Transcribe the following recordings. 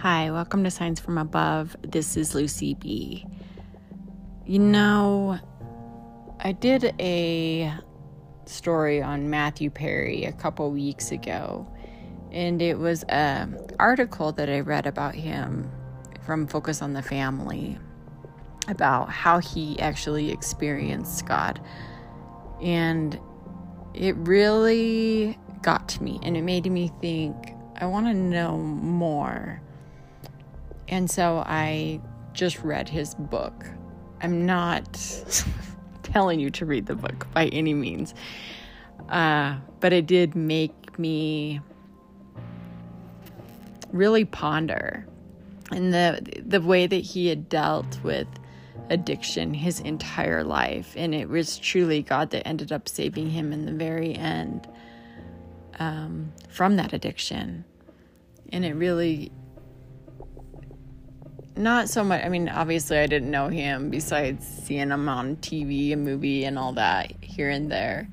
Hi, welcome to Signs from Above. This is Lucy B. You know, I did a story on Matthew Perry a couple weeks ago, and it was an article that I read about him from Focus on the Family about how he actually experienced God. And it really got to me and it made me think I want to know more and so I just read his book. I'm not telling you to read the book by any means, uh, but it did make me really ponder. And the the way that he had dealt with addiction his entire life and it was truly god that ended up saving him in the very end um, from that addiction. And it really not so much. I mean, obviously, I didn't know him besides seeing him on TV and movie and all that here and there.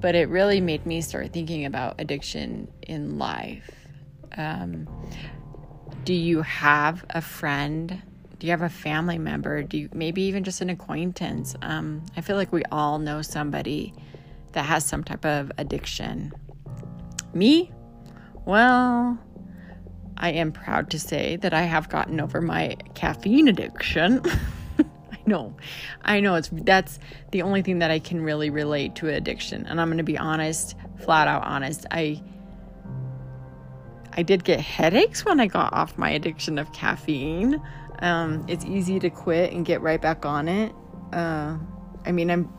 But it really made me start thinking about addiction in life. Um, do you have a friend? Do you have a family member? Do you maybe even just an acquaintance? Um, I feel like we all know somebody that has some type of addiction. Me? Well, I am proud to say that I have gotten over my caffeine addiction. I know. I know it's that's the only thing that I can really relate to addiction. And I'm going to be honest, flat out honest. I I did get headaches when I got off my addiction of caffeine. Um, it's easy to quit and get right back on it. Uh, I mean, I'm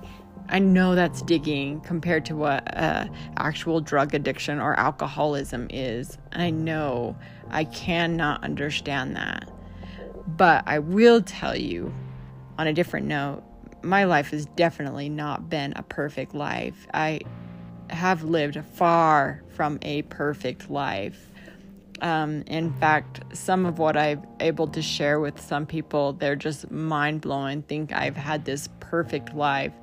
I know that's digging compared to what uh, actual drug addiction or alcoholism is. I know I cannot understand that. But I will tell you on a different note, my life has definitely not been a perfect life. I have lived far from a perfect life. Um, in fact, some of what I've able to share with some people, they're just mind blowing. Think I've had this perfect life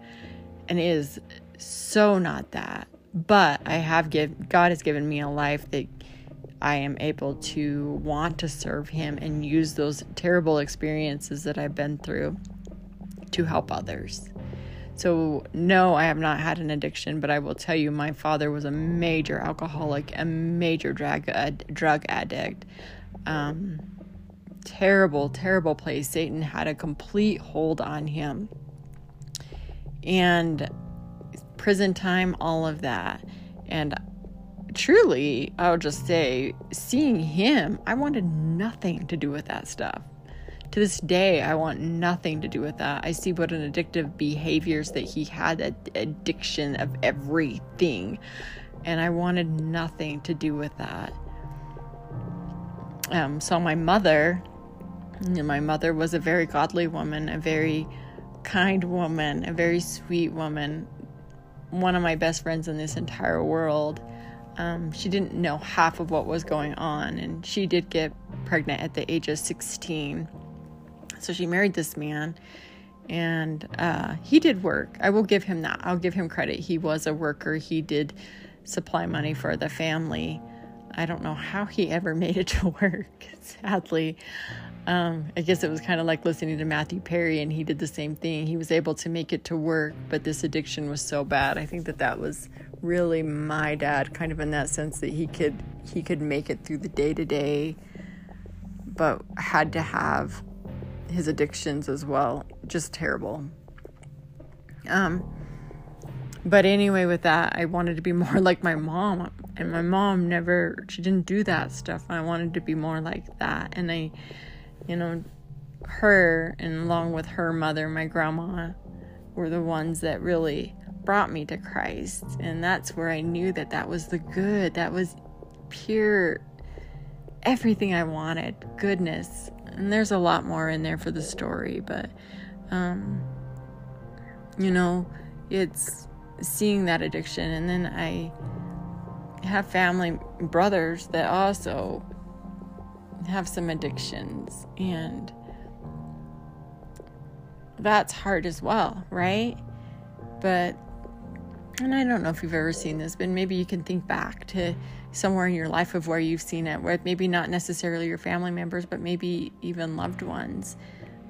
and it is so not that. But I have give God has given me a life that I am able to want to serve Him and use those terrible experiences that I've been through to help others. So, no, I have not had an addiction, but I will tell you, my father was a major alcoholic, a major drug, drug addict. Um, terrible, terrible place. Satan had a complete hold on him and prison time, all of that. And truly, I would just say, seeing him, I wanted nothing to do with that stuff. To this day, I want nothing to do with that. I see what an addictive behaviors that he had, addiction of everything. And I wanted nothing to do with that. Um, so my mother, my mother was a very godly woman, a very kind woman, a very sweet woman, one of my best friends in this entire world. Um, she didn't know half of what was going on, and she did get pregnant at the age of 16. So she married this man, and uh, he did work. I will give him that. I'll give him credit. He was a worker, he did supply money for the family. I don't know how he ever made it to work, sadly. Um, I guess it was kind of like listening to Matthew Perry, and he did the same thing. He was able to make it to work, but this addiction was so bad. I think that that was really my dad, kind of in that sense that he could he could make it through the day to day, but had to have his addictions as well. Just terrible. Um, but anyway, with that, I wanted to be more like my mom, and my mom never she didn't do that stuff. I wanted to be more like that, and I you know, her and along with her mother, my grandma, were the ones that really brought me to Christ. And that's where I knew that that was the good, that was pure, everything I wanted, goodness. And there's a lot more in there for the story, but, um, you know, it's seeing that addiction. And then I have family brothers that also have some addictions and that's hard as well, right? But and I don't know if you've ever seen this, but maybe you can think back to somewhere in your life of where you've seen it, where maybe not necessarily your family members, but maybe even loved ones.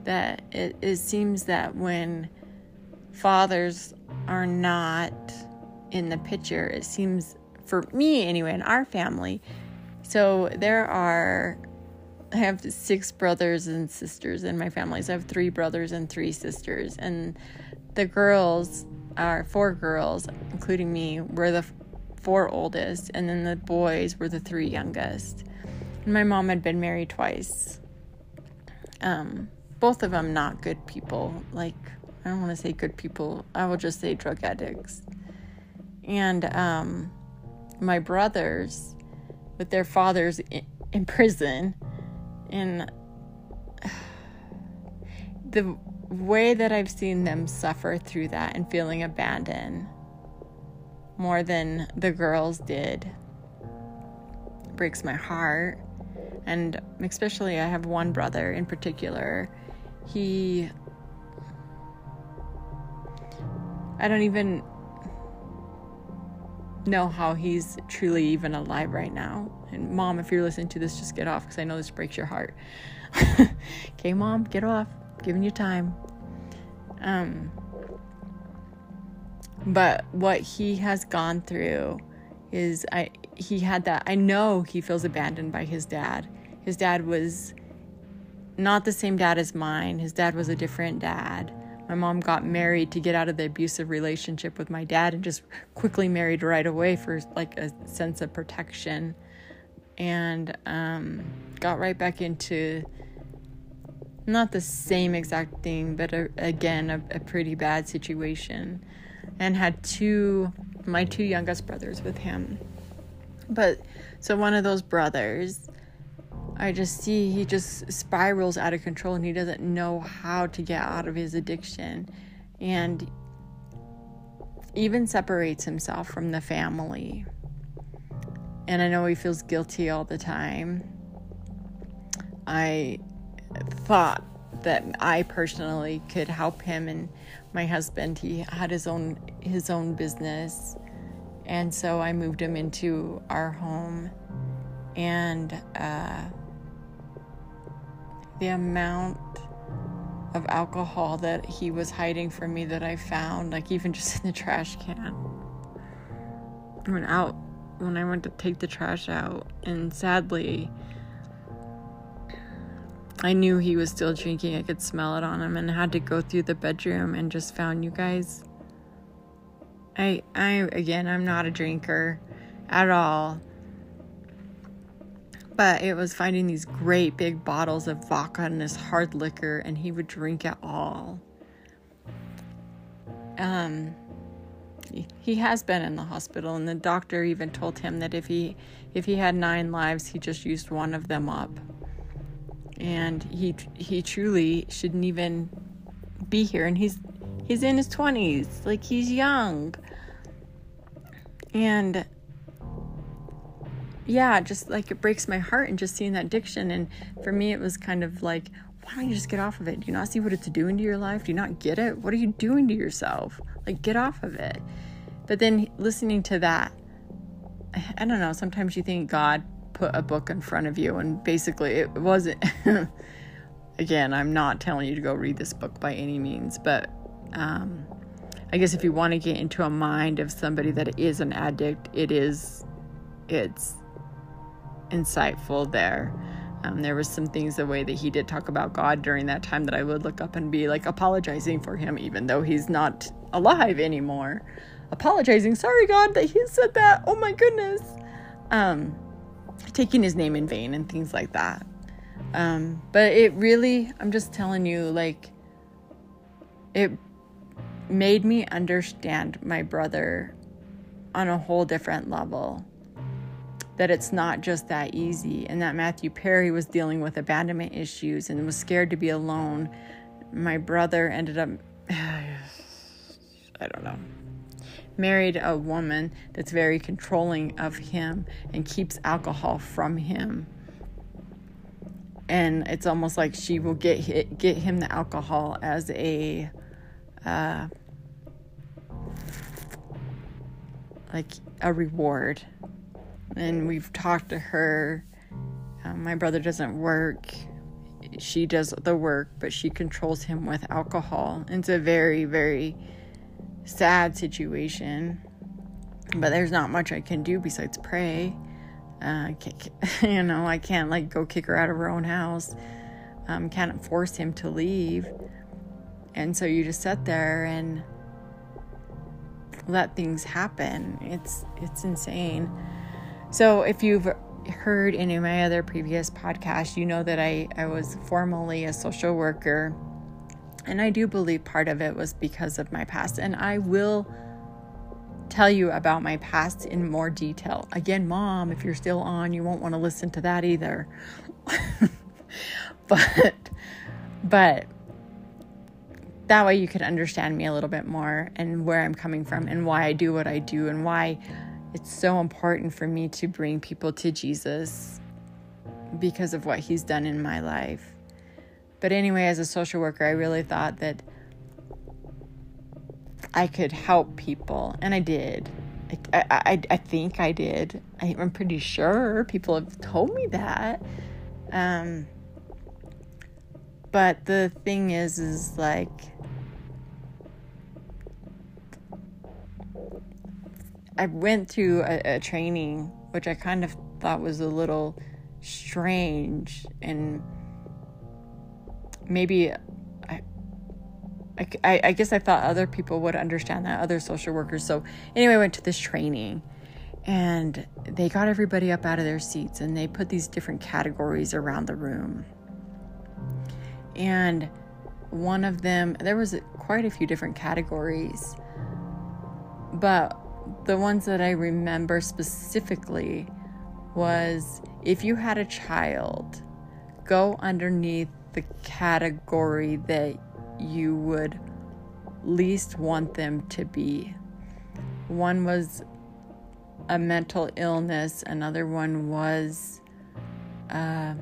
That it, it seems that when fathers are not in the picture, it seems, for me anyway, in our family. So there are, I have six brothers and sisters in my family. So I have three brothers and three sisters. And the girls, our four girls, including me, were the four oldest, and then the boys were the three youngest. And my mom had been married twice. Um, both of them not good people. Like I don't want to say good people. I will just say drug addicts. And um, my brothers, with their fathers in, in prison, and the way that I've seen them suffer through that and feeling abandoned more than the girls did breaks my heart. And especially, I have one brother in particular. He. I don't even know how he's truly even alive right now. And mom, if you're listening to this, just get off because I know this breaks your heart. okay, mom, get off giving you time. Um, but what he has gone through is I he had that I know he feels abandoned by his dad. His dad was not the same dad as mine. His dad was a different dad. My mom got married to get out of the abusive relationship with my dad and just quickly married right away for like a sense of protection and um, got right back into not the same exact thing, but a, again, a, a pretty bad situation. And had two, my two youngest brothers with him. But so one of those brothers, I just see he just spirals out of control and he doesn't know how to get out of his addiction. And even separates himself from the family. And I know he feels guilty all the time. I thought that I personally could help him and my husband he had his own his own business and so I moved him into our home and uh, the amount of alcohol that he was hiding from me that I found like even just in the trash can went out when I went to take the trash out and sadly I knew he was still drinking. I could smell it on him and had to go through the bedroom and just found you guys. I I again, I'm not a drinker at all. But it was finding these great big bottles of vodka and this hard liquor and he would drink it all. Um he has been in the hospital and the doctor even told him that if he if he had 9 lives, he just used one of them up. And he he truly shouldn't even be here and he's he's in his 20s like he's young. And yeah just like it breaks my heart and just seeing that addiction and for me it was kind of like why don't you just get off of it? Do you not see what it's doing to your life? Do you not get it? What are you doing to yourself? Like get off of it. But then listening to that i don't know sometimes you think god put a book in front of you and basically it wasn't again i'm not telling you to go read this book by any means but um, i guess if you want to get into a mind of somebody that is an addict it is it's insightful there um, there was some things the way that he did talk about god during that time that i would look up and be like apologizing for him even though he's not alive anymore apologizing sorry god that he said that oh my goodness um taking his name in vain and things like that. Um, but it really, I'm just telling you, like, it made me understand my brother on a whole different level. That it's not just that easy, and that Matthew Perry was dealing with abandonment issues and was scared to be alone. My brother ended up, I don't know, married a woman that's very controlling of him and keeps alcohol from him. And it's almost like she will get get him the alcohol as a uh, like a reward. And we've talked to her. Um, my brother doesn't work. She does the work, but she controls him with alcohol. It's a very, very sad situation. But there's not much I can do besides pray. Uh, you know, I can't like go kick her out of her own house. Um, can't force him to leave. And so you just sit there and let things happen. It's it's insane. So if you've heard any of my other previous podcasts, you know that I, I was formerly a social worker. And I do believe part of it was because of my past. And I will tell you about my past in more detail. Again, mom, if you're still on, you won't want to listen to that either. but but that way you could understand me a little bit more and where I'm coming from and why I do what I do and why it's so important for me to bring people to Jesus because of what he's done in my life. But anyway, as a social worker, I really thought that I could help people, and I did. I, I, I think I did. I, am pretty sure people have told me that. Um, but the thing is, is like, I went through a, a training, which I kind of thought was a little strange and maybe I, I, I guess I thought other people would understand that, other social workers. So, anyway, I went to this training and they got everybody up out of their seats and they put these different categories around the room. And one of them, there was quite a few different categories, but the ones that I remember specifically was if you had a child, go underneath the category that you would least want them to be. One was a mental illness, another one was uh,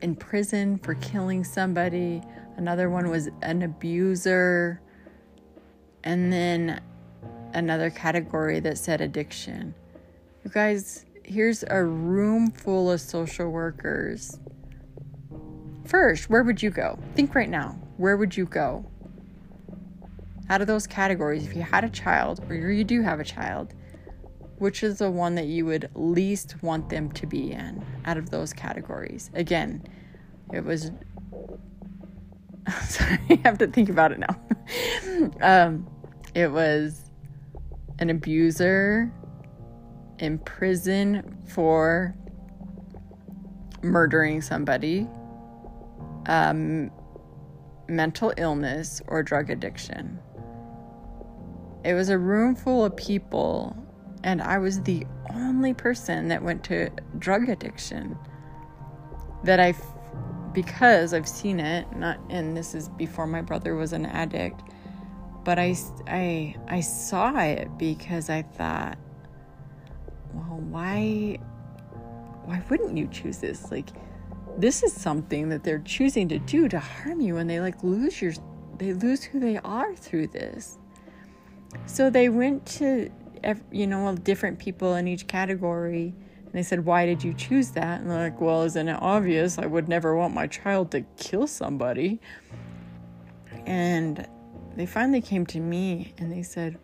in prison for killing somebody, another one was an abuser and then another category that said addiction. You guys, here's a room full of social workers. First, where would you go? Think right now. Where would you go? Out of those categories, if you had a child or you do have a child, which is the one that you would least want them to be in out of those categories? Again, it was. Sorry, I have to think about it now. um, it was an abuser in prison for murdering somebody, um, mental illness, or drug addiction. It was a room full of people, and I was the only person that went to drug addiction. That I, because I've seen it, not, and this is before my brother was an addict but I, I, I saw it because I thought, well, why, why wouldn't you choose this? Like, this is something that they're choosing to do to harm you, and they like lose your, they lose who they are through this. So they went to, you know, different people in each category, and they said, "Why did you choose that?" And they're like, "Well, isn't it obvious? I would never want my child to kill somebody." And they finally came to me and they said,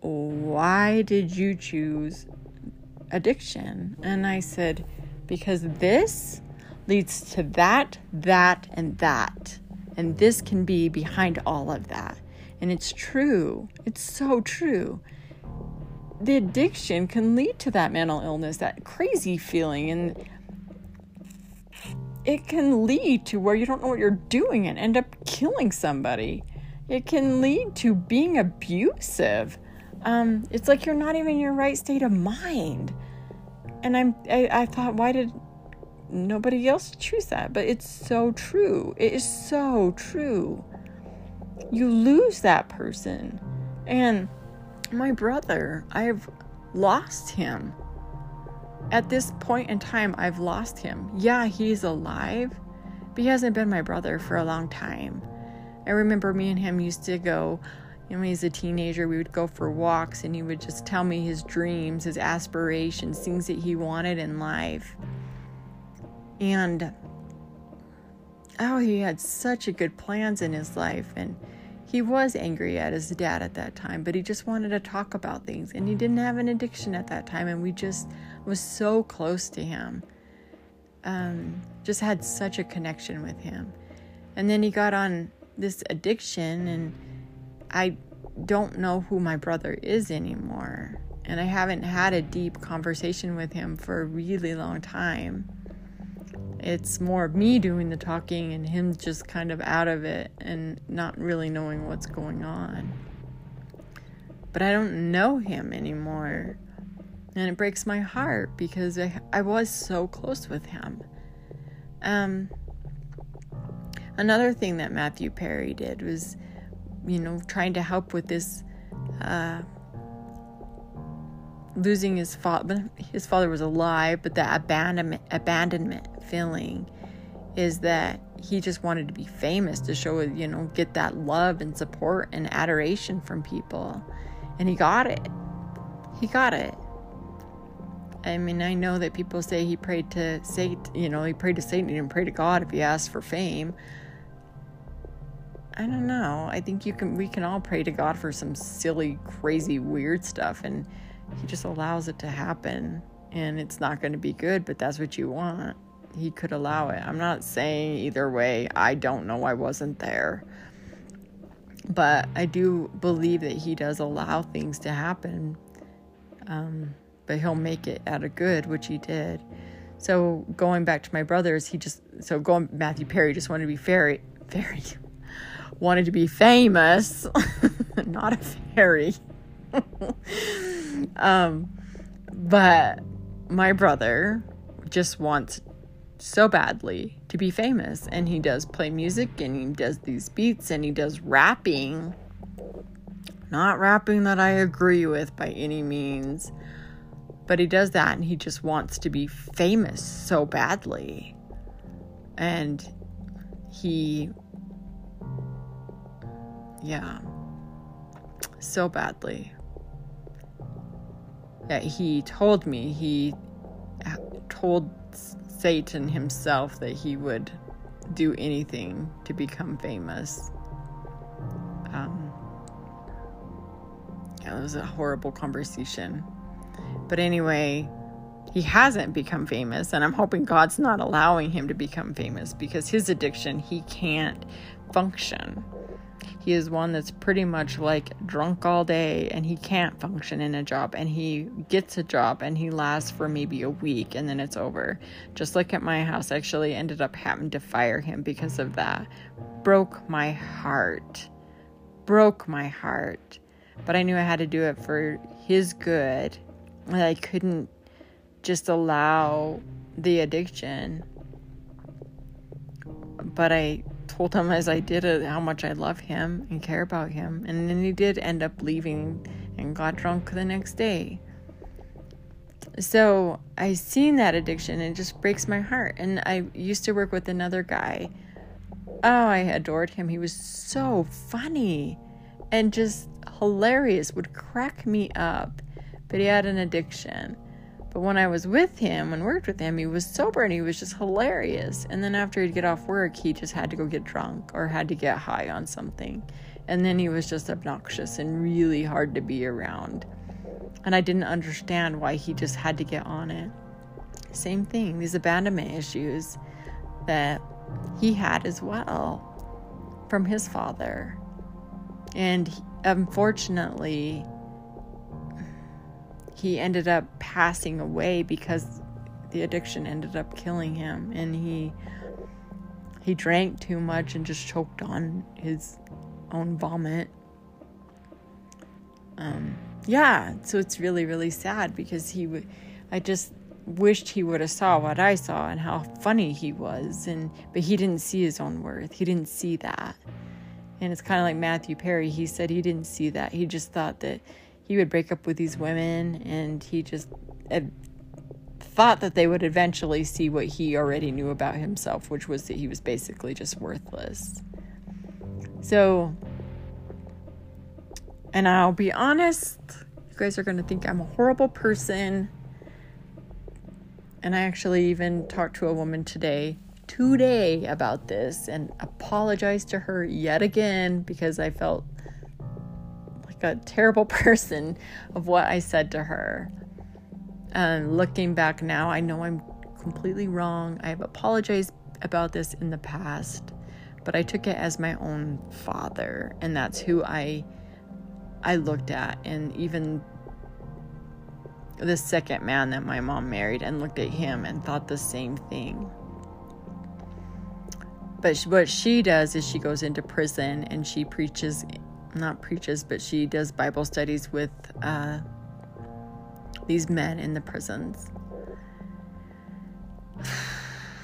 Why did you choose addiction? And I said, Because this leads to that, that, and that. And this can be behind all of that. And it's true. It's so true. The addiction can lead to that mental illness, that crazy feeling, and it can lead to where you don't know what you're doing and end up killing somebody it can lead to being abusive. Um, it's like you're not even in your right state of mind. And I'm, I, I thought, why did nobody else choose that? But it's so true. It is so true. You lose that person. And my brother, I've lost him. At this point in time, I've lost him. Yeah, he's alive, but he hasn't been my brother for a long time. I remember me and him used to go And when he was a teenager, we would go for walks and he would just tell me his dreams, his aspirations, things that he wanted in life. And oh, he had such a good plans in his life. And he was angry at his dad at that time, but he just wanted to talk about things. And he didn't have an addiction at that time. And we just was so close to him. Um, just had such a connection with him. And then he got on this addiction, and I don't know who my brother is anymore. And I haven't had a deep conversation with him for a really long time. It's more me doing the talking and him just kind of out of it and not really knowing what's going on. But I don't know him anymore. And it breaks my heart because I, I was so close with him. Um, another thing that Matthew Perry did was, you know, trying to help with this uh, losing his father. His father was alive, but the abandonment abandonment feeling is that he just wanted to be famous to show, you know, get that love and support and adoration from people, and he got it. He got it. I mean, I know that people say he prayed to Satan, you know, he prayed to Satan, he didn't pray to God if he asked for fame. I don't know. I think you can we can all pray to God for some silly, crazy, weird stuff and he just allows it to happen and it's not going to be good, but that's what you want. He could allow it. I'm not saying either way. I don't know. I wasn't there. But I do believe that he does allow things to happen. Um, but he'll make it out of good, which he did. So going back to my brothers, he just so going Matthew Perry just wanted to be fairy fairy wanted to be famous, not a fairy. um, but my brother just wants so badly to be famous, and he does play music, and he does these beats, and he does rapping. Not rapping that I agree with by any means but he does that and he just wants to be famous so badly. And he, yeah, so badly. Yeah, he told me, he told Satan himself that he would do anything to become famous. Um, yeah, it was a horrible conversation. But anyway, he hasn't become famous, and I'm hoping God's not allowing him to become famous because his addiction, he can't function. He is one that's pretty much like drunk all day and he can't function in a job. And he gets a job and he lasts for maybe a week and then it's over. Just like at my house, I actually ended up having to fire him because of that. Broke my heart. Broke my heart. But I knew I had to do it for his good I couldn't just allow the addiction. But I told him as I did it how much I love him and care about him. And then he did end up leaving and got drunk the next day. So I seen that addiction and it just breaks my heart. And I used to work with another guy. Oh, I adored him. He was so funny and just hilarious, would crack me up but he had an addiction. But when I was with him and worked with him, he was sober and he was just hilarious. And then after he'd get off work, he just had to go get drunk or had to get high on something. And then he was just obnoxious and really hard to be around. And I didn't understand why he just had to get on it. Same thing, these abandonment issues that he had as well from his father. And unfortunately, he ended up passing away because the addiction ended up killing him and he he drank too much and just choked on his own vomit. Um yeah so it's really really sad because he would i just wished he would have saw what i saw and how funny he was and but he didn't see his own worth. He didn't see that. And it's kind of like matthew perry he said he didn't see that. He just thought that he would break up with these women and he just uh, thought that they would eventually see what he already knew about himself, which was that he was basically just worthless. So And I'll be honest, you guys are going to think I'm a horrible person. And I actually even talked to a woman today, today about this and apologized to her yet again because I felt a terrible person of what I said to her. And looking back now, I know I'm completely wrong. I have apologized about this in the past, but I took it as my own father, and that's who I I looked at and even the second man that my mom married and looked at him and thought the same thing. But what she does is she goes into prison and she preaches, not preaches, but she does Bible studies with uh, these men in the prisons.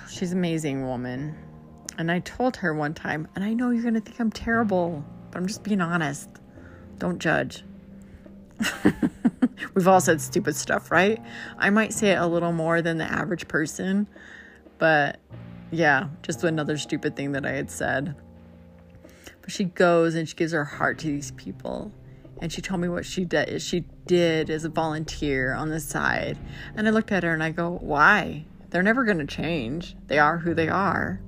She's an amazing woman. And I told her one time, and I know you're going to think I'm terrible, but I'm just being honest. Don't judge. We've all said stupid stuff, right? I might say it a little more than the average person, but yeah, just another stupid thing that I had said. But she goes and she gives her heart to these people. And she told me what she did she did as a volunteer on the side. And I looked at her and I go, Why? They're never gonna change. They are who they are.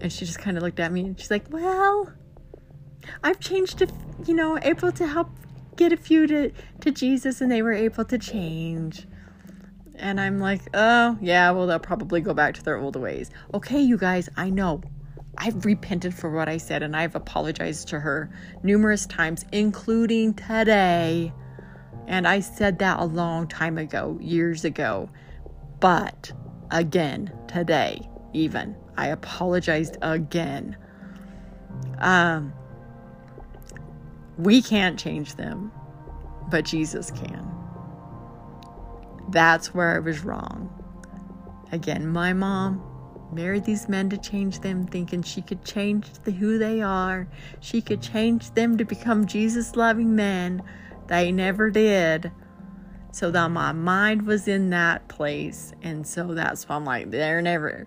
And she just kind of looked at me and she's like, Well, I've changed to you know, able to help get a few to, to Jesus and they were able to change. And I'm like, oh, yeah, well, they'll probably go back to their old ways. Okay, you guys, I know. I've repented for what I said and I've apologized to her numerous times, including today. And I said that a long time ago, years ago. But again, today, even, I apologized again. Um, we can't change them, but Jesus can. That's where I was wrong. Again, my mom married these men to change them, thinking she could change the, who they are. She could change them to become Jesus loving men. They never did. So that my mind was in that place. And so that's why I'm like, they're never,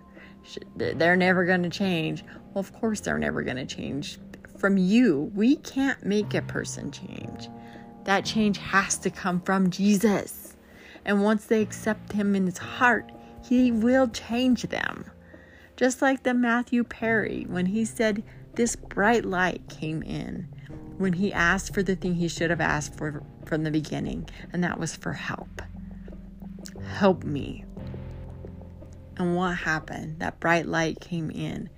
they're never going to change. Well, of course they're never going to change from you. We can't make a person change. That change has to come from Jesus. And once they accept Him in His heart, He will change them. Just like the Matthew Perry, when he said, This bright light came in, when he asked for the thing he should have asked for from the beginning, and that was for help. Help me. And what happened? That bright light came in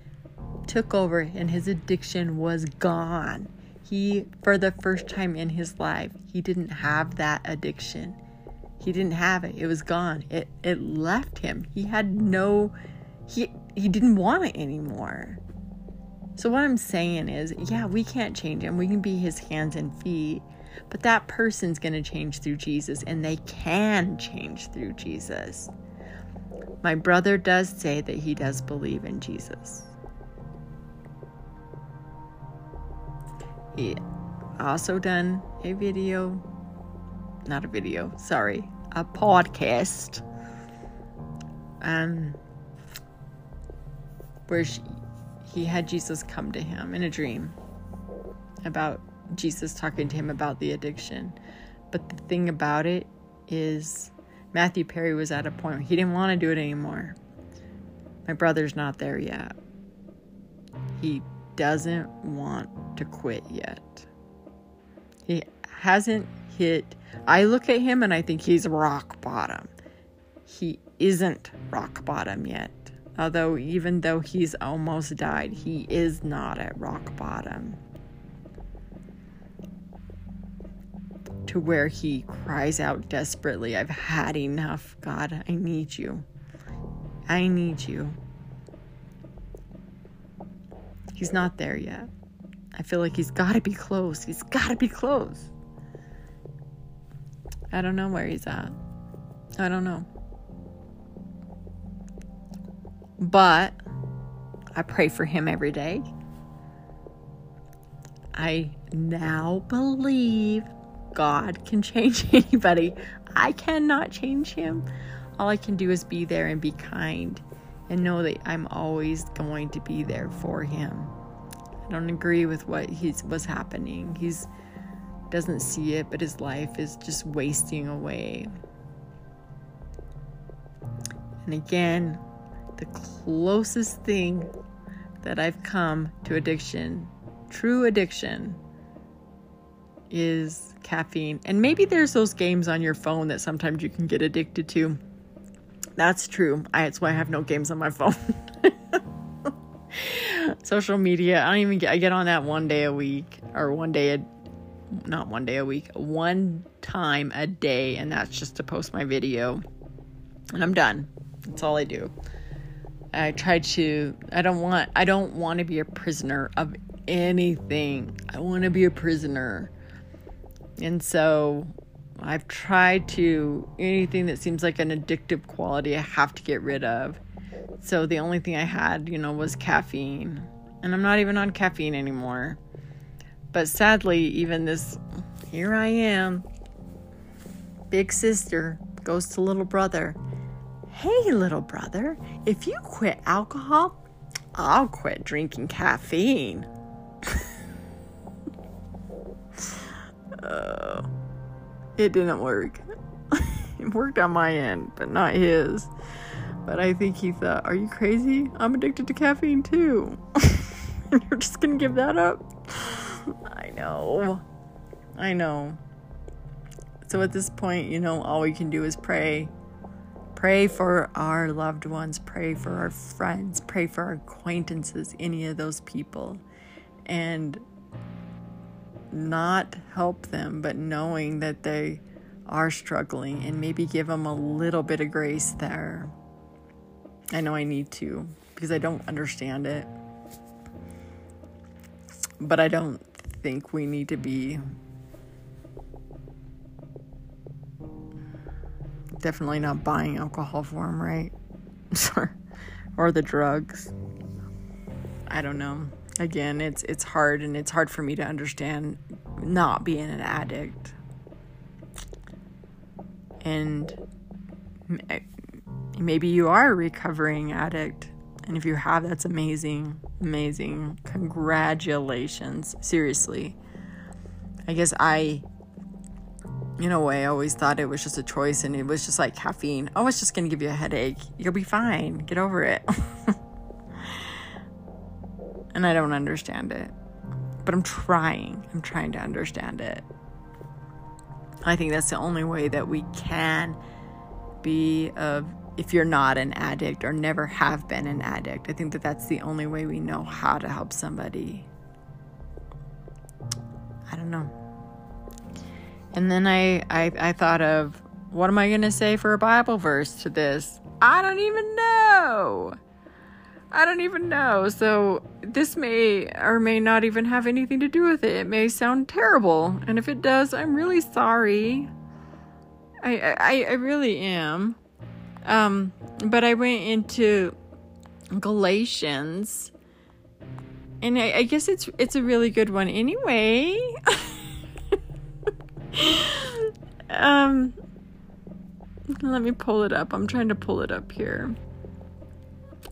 took over and his addiction was gone. He, for the first time in his life, he didn't have that addiction. He didn't have it. It was gone. It it left him. He had no he he didn't want it anymore. So what I'm saying is, yeah, we can't change him. We can be his hands and feet, but that person's going to change through Jesus and they can change through Jesus. My brother does say that he does believe in Jesus. He also done a video, not a video, sorry, a podcast, um, where she, he had Jesus come to him in a dream about Jesus talking to him about the addiction. But the thing about it is, Matthew Perry was at a point where he didn't want to do it anymore. My brother's not there yet. He doesn't want to quit yet. He hasn't hit. I look at him and I think he's rock bottom. He isn't rock bottom yet. Although, even though he's almost died, he is not at rock bottom. To where he cries out desperately, I've had enough. God, I need you. I need you. He's not there yet. I feel like he's got to be close. He's got to be close. I don't know where he's at. I don't know. But I pray for him every day. I now believe God can change anybody. I cannot change him. All I can do is be there and be kind and know that I'm always going to be there for him. I don't agree with what he's was happening. He's doesn't see it, but his life is just wasting away. And again, the closest thing that I've come to addiction, true addiction, is caffeine. And maybe there's those games on your phone that sometimes you can get addicted to. That's true. I, that's why I have no games on my phone. Social media, I don't even get, I get on that one day a week or one day a, not one day a week, one time a day, and that's just to post my video. And I'm done. That's all I do. I try to I don't want I don't want to be a prisoner of anything. I want to be a prisoner and so I've tried to, anything that seems like an addictive quality, I have to get rid of. So the only thing I had, you know, was caffeine. And I'm not even on caffeine anymore. But sadly, even this, here I am, big sister goes to little brother. Hey, little brother, if you quit alcohol, I'll quit drinking caffeine. Uh, it didn't work. it worked on my end, but not his. But I think he thought, Are you crazy? I'm addicted to caffeine too. and you're just gonna give that up? I know. I know. So at this point, you know, all we can do is pray. Pray for our loved ones, pray for our friends, pray for our acquaintances, any of those people. And not help them, but knowing that they are struggling and maybe give them a little bit of grace there. I know I need to because I don't understand it. But I don't think we need to be definitely not buying alcohol for him, right? or the drugs. I don't know. Again it's it's hard and it's hard for me to understand not being an addict. And eh, maybe you are a recovering addict and if you have that's amazing amazing. Congratulations. Seriously. I guess i in a way I always thought it was just a choice and it was just like caffeine oh it's just gonna give you a headache you'll be fine get over it and I don't understand it. But I'm trying. I'm trying to understand it. I think that's the only way that we can be of if you're not an addict or never have been an addict. I think that that's the only way we know how to help somebody. I don't know. And then I I, I thought of what am I going to say for a Bible verse to this? I don't even know. I don't even know. So this may or may not even have anything to do with it. It may sound terrible, and if it does, I'm really sorry. I I, I really am. Um, but I went into Galatians, and I, I guess it's it's a really good one anyway. um, let me pull it up. I'm trying to pull it up here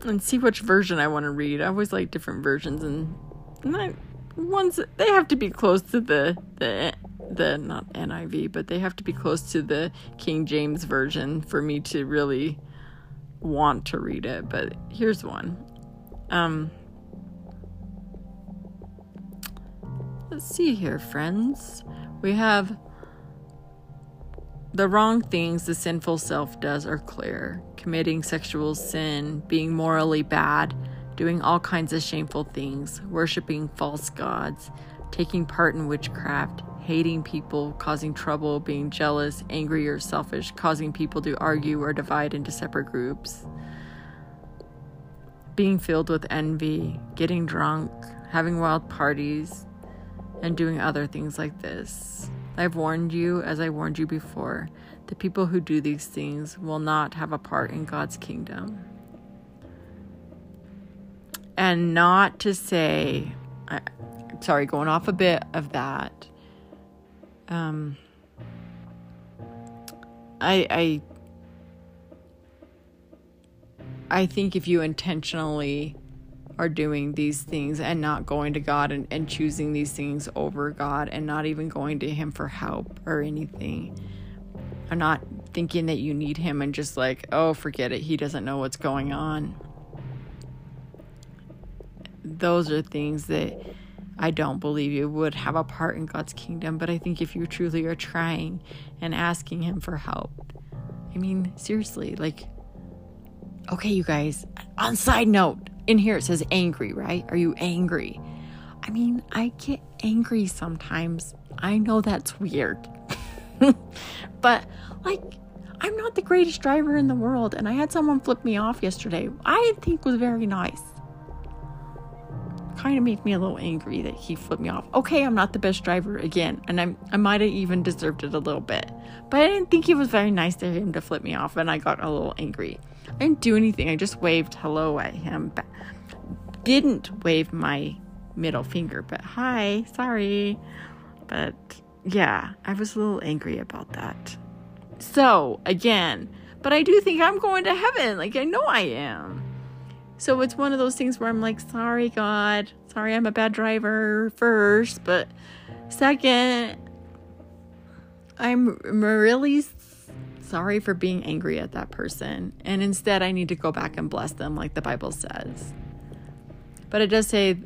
and see which version I want to read. I always like different versions, and, and ones they have to be close to the the the not NIV, but they have to be close to the King James version for me to really want to read it. But here's one. Um, let's see here, friends. We have the wrong things the sinful self does are clear committing sexual sin, being morally bad, doing all kinds of shameful things, worshiping false gods, taking part in witchcraft, hating people, causing trouble, being jealous, angry, or selfish, causing people to argue or divide into separate groups, being filled with envy, getting drunk, having wild parties, and doing other things like this. I've warned you, as I warned you before, the people who do these things will not have a part in God's kingdom. And not to say, I, sorry, going off a bit of that. Um, I, I, I think if you intentionally are doing these things and not going to God and, and choosing these things over God and not even going to Him for help or anything. Or not thinking that you need Him and just like, oh, forget it. He doesn't know what's going on. Those are things that I don't believe you would have a part in God's kingdom. But I think if you truly are trying and asking Him for help, I mean, seriously, like, okay, you guys, on side note, in here it says angry, right? Are you angry? I mean, I get angry sometimes. I know that's weird. but, like, I'm not the greatest driver in the world, and I had someone flip me off yesterday. I think was very nice kind of made me a little angry that he flipped me off. Okay, I'm not the best driver again, and I'm, I might have even deserved it a little bit. But I didn't think it was very nice to him to flip me off, and I got a little angry. I didn't do anything, I just waved hello at him. but Didn't wave my middle finger, but hi, sorry. But yeah, I was a little angry about that. So, again, but I do think I'm going to heaven. Like, I know I am. So it's one of those things where I'm like, sorry, God. Sorry, I'm a bad driver first. But second, I'm really sorry for being angry at that person. And instead, I need to go back and bless them, like the Bible says. But it does say,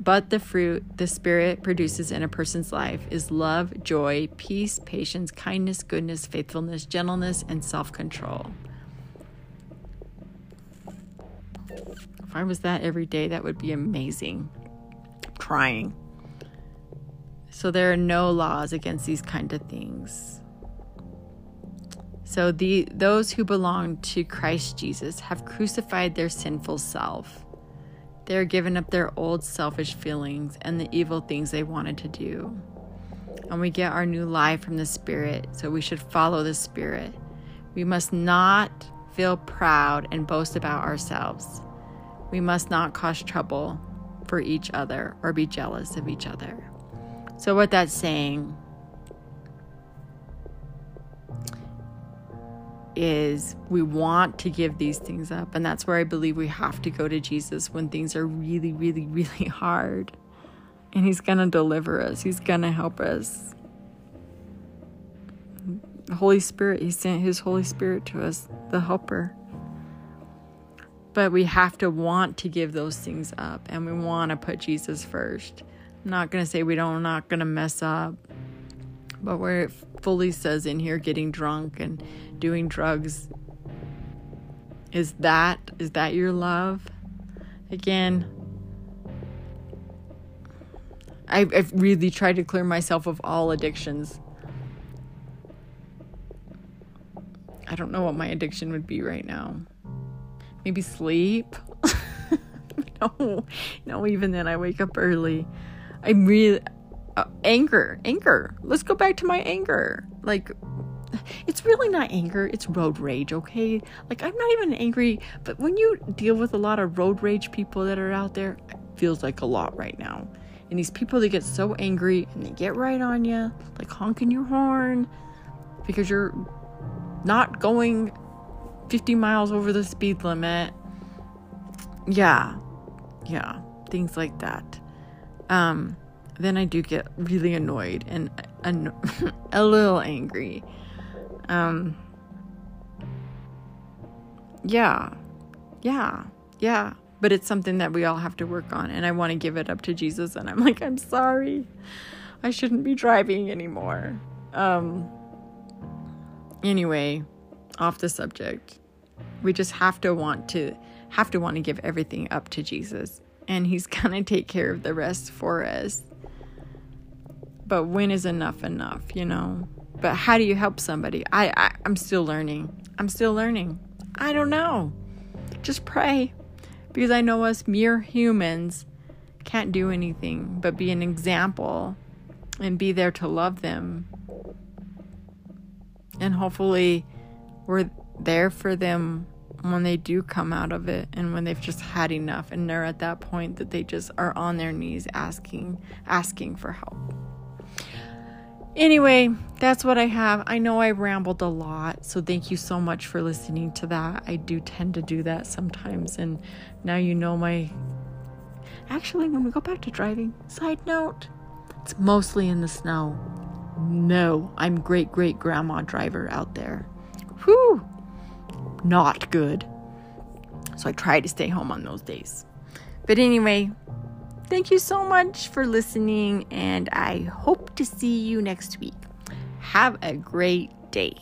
but the fruit the Spirit produces in a person's life is love, joy, peace, patience, kindness, goodness, faithfulness, gentleness, and self control. If I was that every day, that would be amazing. I'm trying. So there are no laws against these kind of things. So the those who belong to Christ Jesus have crucified their sinful self. They are given up their old selfish feelings and the evil things they wanted to do. And we get our new life from the Spirit, so we should follow the Spirit. We must not feel proud and boast about ourselves. We must not cause trouble for each other or be jealous of each other. So, what that's saying is we want to give these things up. And that's where I believe we have to go to Jesus when things are really, really, really hard. And He's going to deliver us, He's going to help us. The Holy Spirit, He sent His Holy Spirit to us, the helper. But we have to want to give those things up and we want to put Jesus first. I'm not going to say we don't, not going to mess up. But where it fully says in here getting drunk and doing drugs is that is that your love? Again, I've, I've really tried to clear myself of all addictions. I don't know what my addiction would be right now maybe sleep. no, no, even then I wake up early. I'm really uh, anger, anger. Let's go back to my anger. Like, it's really not anger, it's road rage, okay? Like, I'm not even angry, but when you deal with a lot of road rage people that are out there, it feels like a lot right now. And these people that get so angry and they get right on you, like honking your horn because you're not going 50 miles over the speed limit. Yeah. Yeah. Things like that. Um, then I do get really annoyed and an- a little angry. Um, yeah. Yeah. Yeah. But it's something that we all have to work on. And I want to give it up to Jesus. And I'm like, I'm sorry. I shouldn't be driving anymore. Um, anyway, off the subject. We just have to want to have to want to give everything up to Jesus and he's going to take care of the rest for us. But when is enough enough, you know? But how do you help somebody? I, I I'm still learning. I'm still learning. I don't know. Just pray. Because I know us mere humans can't do anything but be an example and be there to love them. And hopefully we're there for them when they do come out of it and when they've just had enough and they're at that point that they just are on their knees asking asking for help. Anyway, that's what I have. I know I rambled a lot, so thank you so much for listening to that. I do tend to do that sometimes and now you know my Actually, when we go back to driving, side note, it's mostly in the snow. No, I'm great great grandma driver out there. Whew, not good. So I try to stay home on those days. But anyway, thank you so much for listening, and I hope to see you next week. Have a great day.